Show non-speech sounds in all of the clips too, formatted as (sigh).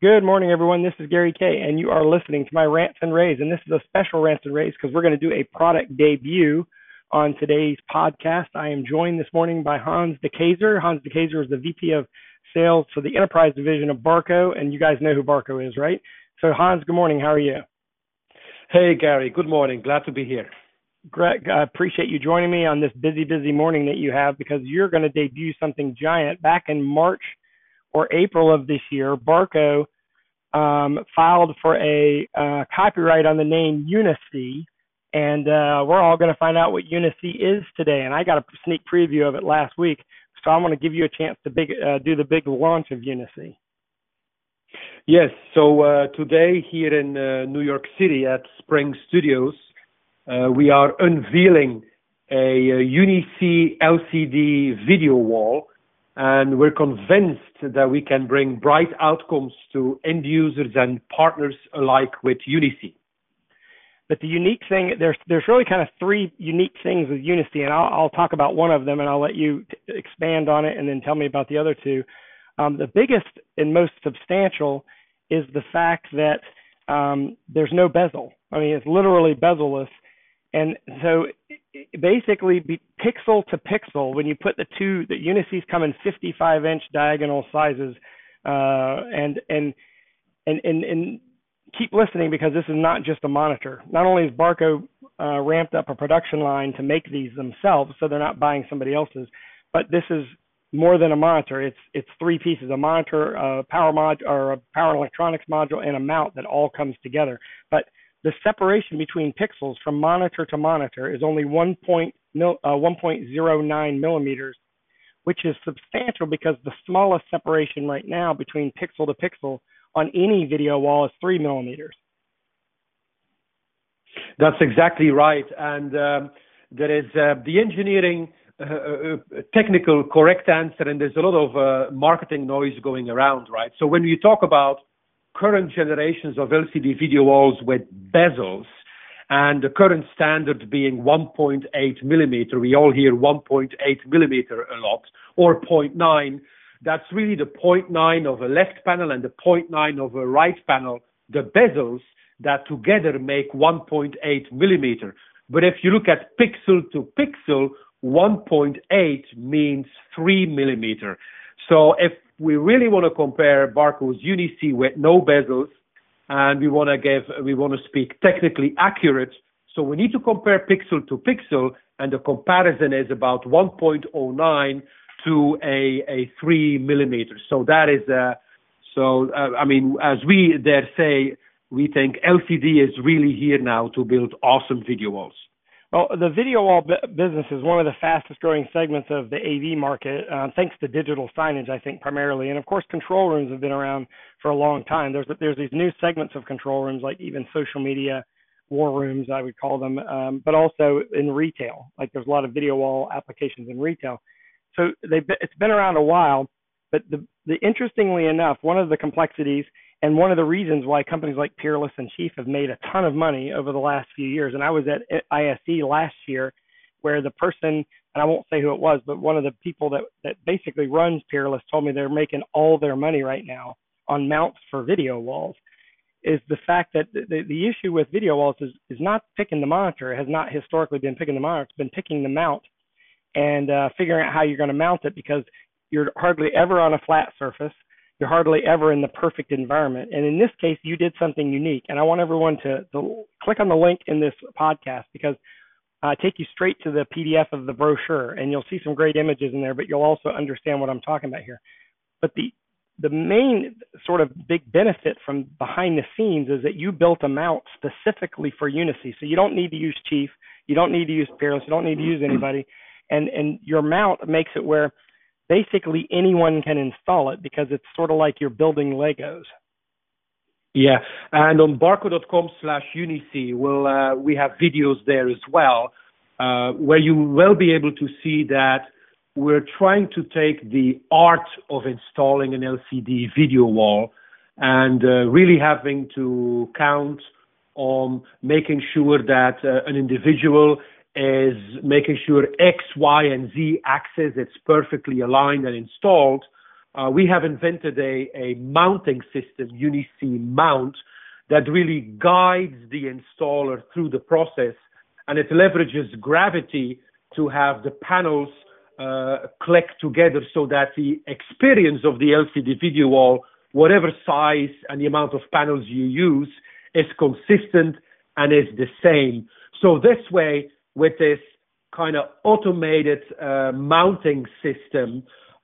Good morning, everyone. This is Gary Kayye, and you are listening to my rants and rAVes. And this is a special rants and rAVes because we're going to do a product debut on today's podcast. I am joined this morning by Hans Dekeyser. Hans Dekeyser is the VP of Sales for the Enterprise Division of Barco, and you guys know who Barco is, right? So, Hans, good morning. How are you? Hey, Gary. Good morning. Glad to be here. Greg, I appreciate you joining me on this busy, busy morning that you have because you're going to debut something giant back in March or April of this year, Barco um, filed for a uh, copyright on the name UniSee, and uh, we're all going to find out what UniSee is today. And I got a sneak preview of it last week, so I want to give you a chance to big, uh, do the big launch of UniSee. Yes, so uh, today here in uh, New York City at Spring Studios, uh, we are unveiling a, a LCD video wall and we're convinced that we can bring bright outcomes to end users and partners alike with UniSee. But the unique thing, there's there's really kind of three unique things with UniSee, and I'll, I'll talk about one of them, and I'll let you t- expand on it, and then tell me about the other two. Um, the biggest and most substantial is the fact that um, there's no bezel. I mean, it's literally bezel-less, and so basically, pixel to pixel, when you put the two, the UniSees come in 55 inch diagonal sizes, uh, and, and, and, and, and keep listening because this is not just a monitor. Not only has Barco uh, ramped up a production line to make these themselves, so they're not buying somebody else's, but this is more than a monitor. It's it's three pieces: a monitor, a power mod, or a power electronics module, and a mount that all comes together. But the separation between pixels from monitor to monitor is only 1. Mil, uh, 1.09 millimeters, which is substantial because the smallest separation right now between pixel to pixel on any video wall is 3 millimeters. That's exactly right. And um, there is uh, the engineering uh, uh, technical correct answer, and there's a lot of uh, marketing noise going around, right? So when you talk about current generations of LCD video walls with bezels, and the current standard being 1.8 millimeter. We all hear 1.8 millimeter a lot, or 0.9. That's really the 0.9 of a left panel and the 0.9 of a right panel, the bezels that together make 1.8 millimeter. But if you look at pixel to pixel, 1.8 means 3 millimeter. So if we really want to compare Barco's UniSee with no bezels, and we want to give, we want to speak technically accurate. So we need to compare pixel to pixel, and the comparison is about 1.09 to a, a 3 millimeters. So that is, uh, so uh, I mean, as we dare say, we think LCD is really here now to build awesome video walls. Well, the video wall business is one of the fastest growing segments of the AV market, uh, thanks to digital signage, I think primarily, and of course, control rooms have been around for a long time. There's there's these new segments of control rooms, like even social media war rooms, I would call them, um, but also in retail. Like there's a lot of video wall applications in retail. So they've, it's been around a while, but the, the interestingly enough, one of the complexities and one of the reasons why companies like Peerless and Chief have made a ton of money over the last few years. And I was at ISE last year where the person, and I won't say who it was, but one of the people that, that basically runs Peerless told me they're making all their money right now on mounts for video walls. Is the fact that the, the issue with video walls is, is not picking the monitor, it has not historically been picking the monitor, it's been picking the mount and uh, figuring out how you're going to mount it because you're hardly ever on a flat surface you're hardly ever in the perfect environment. And in this case, you did something unique. And I want everyone to, to click on the link in this podcast because uh, take you straight to the PDF of the brochure, and you'll see some great images in there. But you'll also understand what I'm talking about here. But the the main sort of big benefit from behind the scenes is that you built a mount specifically for UniSee. So you don't need to use Chief, you don't need to use Peerless, you don't need to use anybody, and and your mount makes it where basically anyone can install it because it's sort of like you're building Legos. Yeah, and on barco.com slash UniSee, we'll, uh, we have videos there as well, uh, where you will be able to see that we're trying to take the art of installing an LCD video wall and uh, really having to count on making sure that uh, an individual is making sure X, Y, and Z axis it's perfectly aligned and installed uh, we have invented a, a mounting system, UniSee Mount, that really guides the installer through the process, and it leverages gravity to have the panels uh, click together so that the experience of the LCD video wall, whatever size and the amount of panels you use, is consistent and is the same. So this way, with this kind of automated uh, mounting system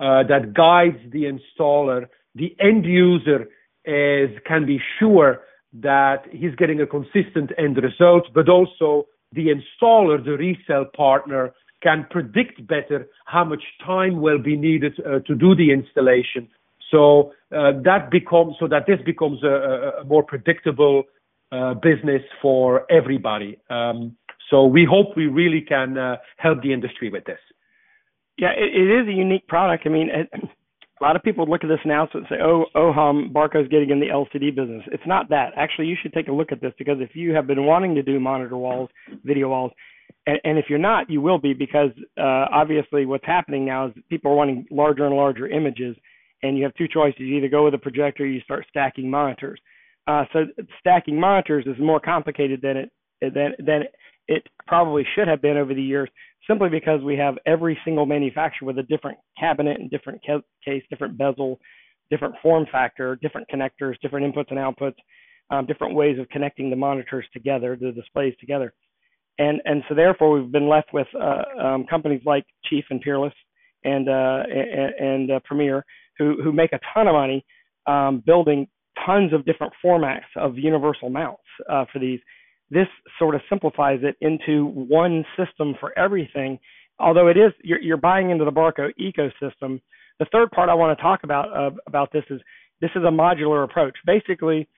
uh, that guides the installer, the end user is can be sure that he's getting a consistent end result, but also the installer, the resale partner, can predict better how much time will be needed uh, to do the installation. So uh, that becomes so that this becomes a, a more predictable uh, business for everybody. Um, so we hope we really can uh, help the industry with this. Yeah, it, it is a unique product. I mean, it, a lot of people look at this announcement and say, "Oh, oh, hum, Barco's getting in the LCD business." It's not that. Actually, you should take a look at this because if you have been wanting to do monitor walls, video walls, and, and if you're not, you will be because uh, obviously what's happening now is people are wanting larger and larger images, and you have two choices: you either go with a projector, or you start stacking monitors. Uh, so stacking monitors is more complicated than it than than it probably should have been over the years simply because we have every single manufacturer with a different cabinet and different case, different bezel, different form factor, different connectors, different inputs and outputs, um, different ways of connecting the monitors together, the displays together. And, and so therefore we've been left with uh, um, companies like Chief and Peerless and, uh, and, and uh, Premier who, who make a ton of money um, building tons of different formats of universal mounts uh, for these this sort of simplifies it into one system for everything. Although it is you're, you're buying into the Barco ecosystem. The third part I want to talk about uh, about this is this is a modular approach. Basically,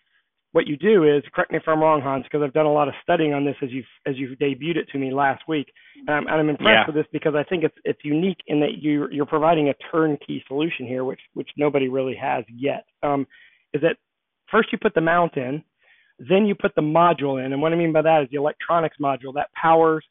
what you do is correct me if I'm wrong, Hans, because I've done a lot of studying on this as you as you debuted it to me last week, and I'm, and I'm impressed yeah. with this because I think it's it's unique in that you you're providing a turnkey solution here, which which nobody really has yet. Um, is that first you put the mount in, then you put the module in, and what I mean by that is the electronics module that powers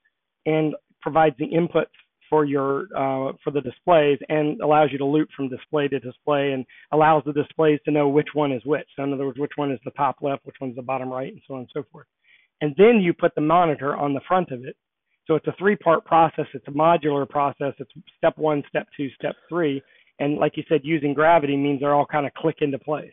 and provides the inputs for your uh, for the displays and allows you to loop from display to display and allows the displays to know which one is which. So in other words, which one is the top left, which one's the bottom right, and so on and so forth. And then you put the monitor on the front of it. So it's a three-part process. It's a modular process. It's step one, step two, step three. And like you said, using gravity means they're all kind of click into place.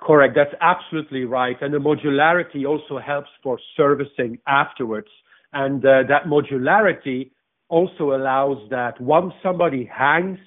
Correct. That's absolutely right. And the modularity also helps for servicing afterwards. And uh, that modularity also allows that once somebody hangs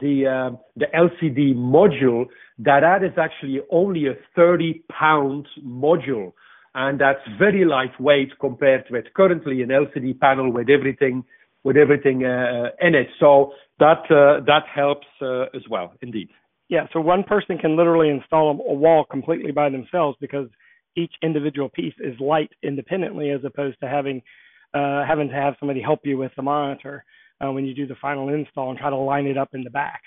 the uh, the LCD module, that that is actually only a 30 pound module, and that's very lightweight compared with currently an LCD panel with everything with everything uh, in it. So that uh, that helps uh, as well, indeed. Yeah, so one person can literally install a wall completely by themselves because each individual piece is light independently as opposed to having uh, having to have somebody help you with the monitor uh, when you do the final install and try to line it up in the back.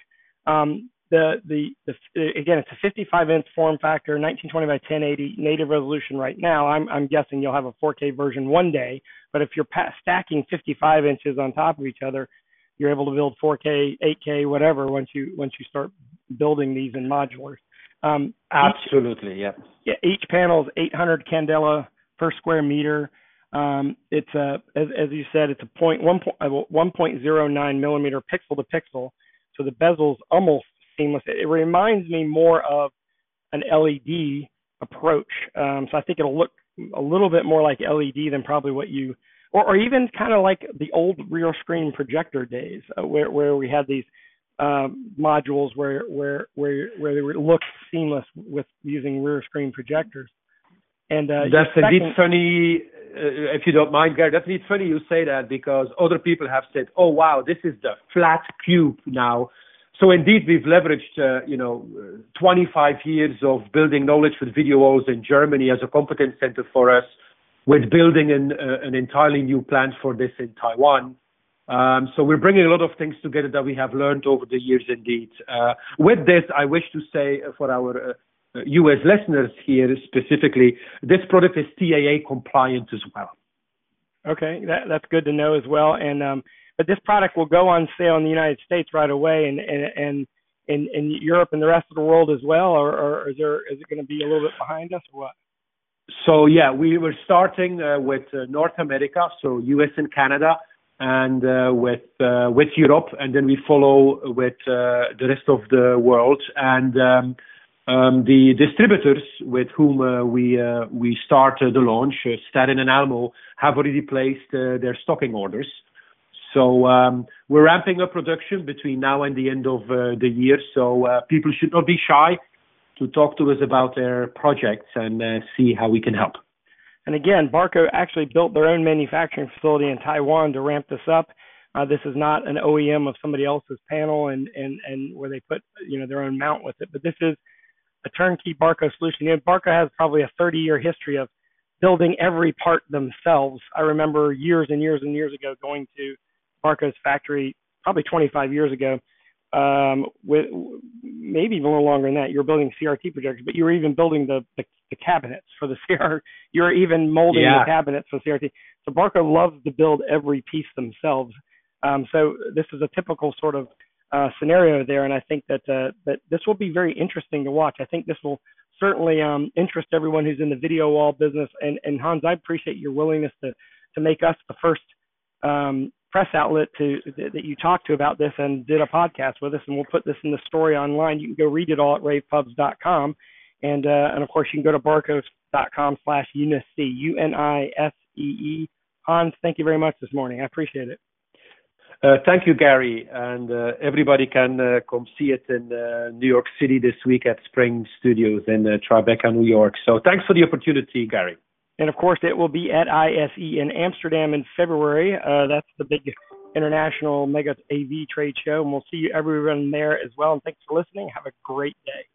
Um, the, the, the again, it's a 55 inch form factor, 1920 by 1080 native resolution right now. I'm, I'm guessing you'll have a 4K version one day, but if you're stacking 55 inches on top of each other, you're able to build 4K, 8K, whatever once you once you start building these in modulars. Um, Absolutely, each, yeah. Yeah, each panel is 800 candela per square meter. Um, it's a, as, as you said, it's a point one point uh, 1.09 millimeter pixel to pixel, so the bezel's almost seamless. It, it reminds me more of an LED approach. Um, so I think it'll look a little bit more like LED than probably what you, or, or even kind of like the old rear screen projector days, uh, where where we had these um, modules where where where where they look seamless with using rear screen projectors. And uh, that's indeed funny, uh, if you don't mind, Gary. That's indeed funny you say that because other people have said, "Oh wow, this is the flat cube now." So indeed, we've leveraged, uh, you know, 25 years of building knowledge with video walls in Germany as a competence center for us, with building an, uh, an entirely new plant for this in Taiwan. Um, so we're bringing a lot of things together that we have learned over the years indeed. Uh, with this, I wish to say for our uh, US listeners here specifically, this product is TAA compliant as well. Okay, that, that's good to know as well. And um, but this product will go on sale in the United States right away, and and and in in Europe and the rest of the world as well, or, or is there is it going to be a little bit behind us or what? So yeah, we were starting uh, with uh, North America, so U.S. and Canada, and uh, with uh, with Europe, and then we follow with uh, the rest of the world. And um, um, the distributors with whom we we started the launch, Starin and Almo, have already placed their stocking orders. So um, we're ramping up production between now and the end of the year. So people should not be shy to talk to us about their projects and see how we can help. And again, Barco actually built their own manufacturing facility in Taiwan to ramp this up. Uh, this is not an OEM of somebody else's panel and, and, and where they put you know their own mount with it, but this is a turnkey Barco solution. You know, Barco has probably a 30 year history of building every part themselves. I remember years and years and years ago going to Barco's factory, probably 25 years ago, um, with maybe even a little longer than that. You were building CRT projectors, but you were even building the, the, the cabinets for the (laughs) CR. You were even molding yeah. the cabinets for CRT. So Barco loves to build every piece themselves. Um, so this is a typical sort of uh, scenario there, and I think that uh, that this will be very interesting to watch. I think this will certainly um, interest everyone who's in the video wall business. And, and Hans, I appreciate your willingness to to make us the first um, press outlet to that you talked to about this and did a podcast with us. And we'll put this in the story online. You can go read it all at ravepubs.com. And uh, and of course you can go to barcos.com slash unisee U N I S E E. Hans, thank you very much this morning. I appreciate it. Uh, thank you, Gary. And uh, everybody can uh, come see it in uh, New York City this week at Spring Studios in uh, Tribeca, New York. So thanks for the opportunity, Gary. And of course, it will be at ISE in Amsterdam in February. Uh, that's the big international mega AV trade show. And we'll see you everyone there as well. And thanks for listening. Have a great day.